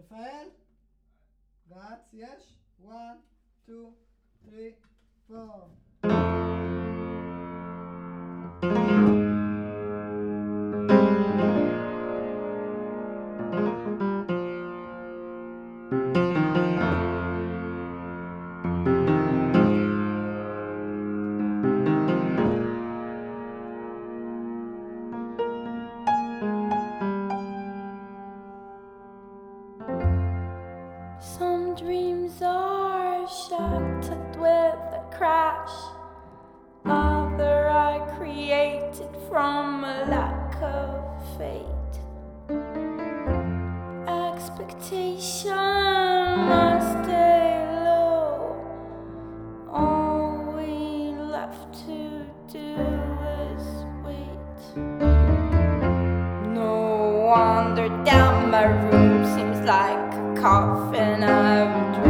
Rafael? Gracias. One, two, three, four. Some dreams are shattered with a crash. Other I created from a lack of fate. Expectation must stay low. All we left to do is wait. No wonder down my room seems like. And I would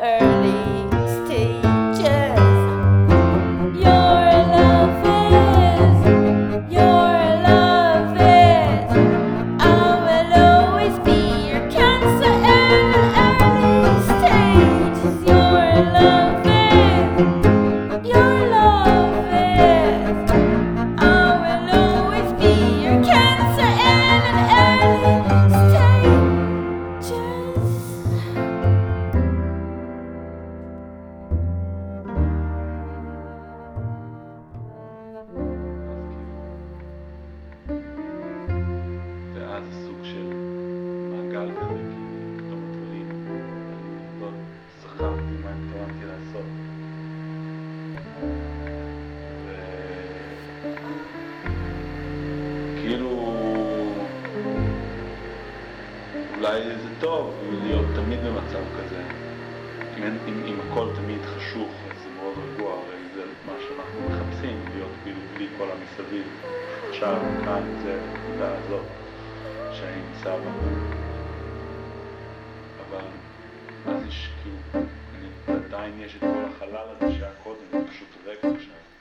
uh, כאילו... אולי זה טוב להיות תמיד במצב כזה. אם, אם, אם הכל תמיד חשוך, אז זה מאוד רגוע, הרי זה מה שאנחנו מחפשים, להיות כאילו בלי כל המסביב. עכשיו, כאן, זה, נקודה הזאת, שאני נמצא בה. אבל אז יש כאילו, עדיין יש את כל החלל הזה שהיה קודם, זה פשוט ריק עכשיו.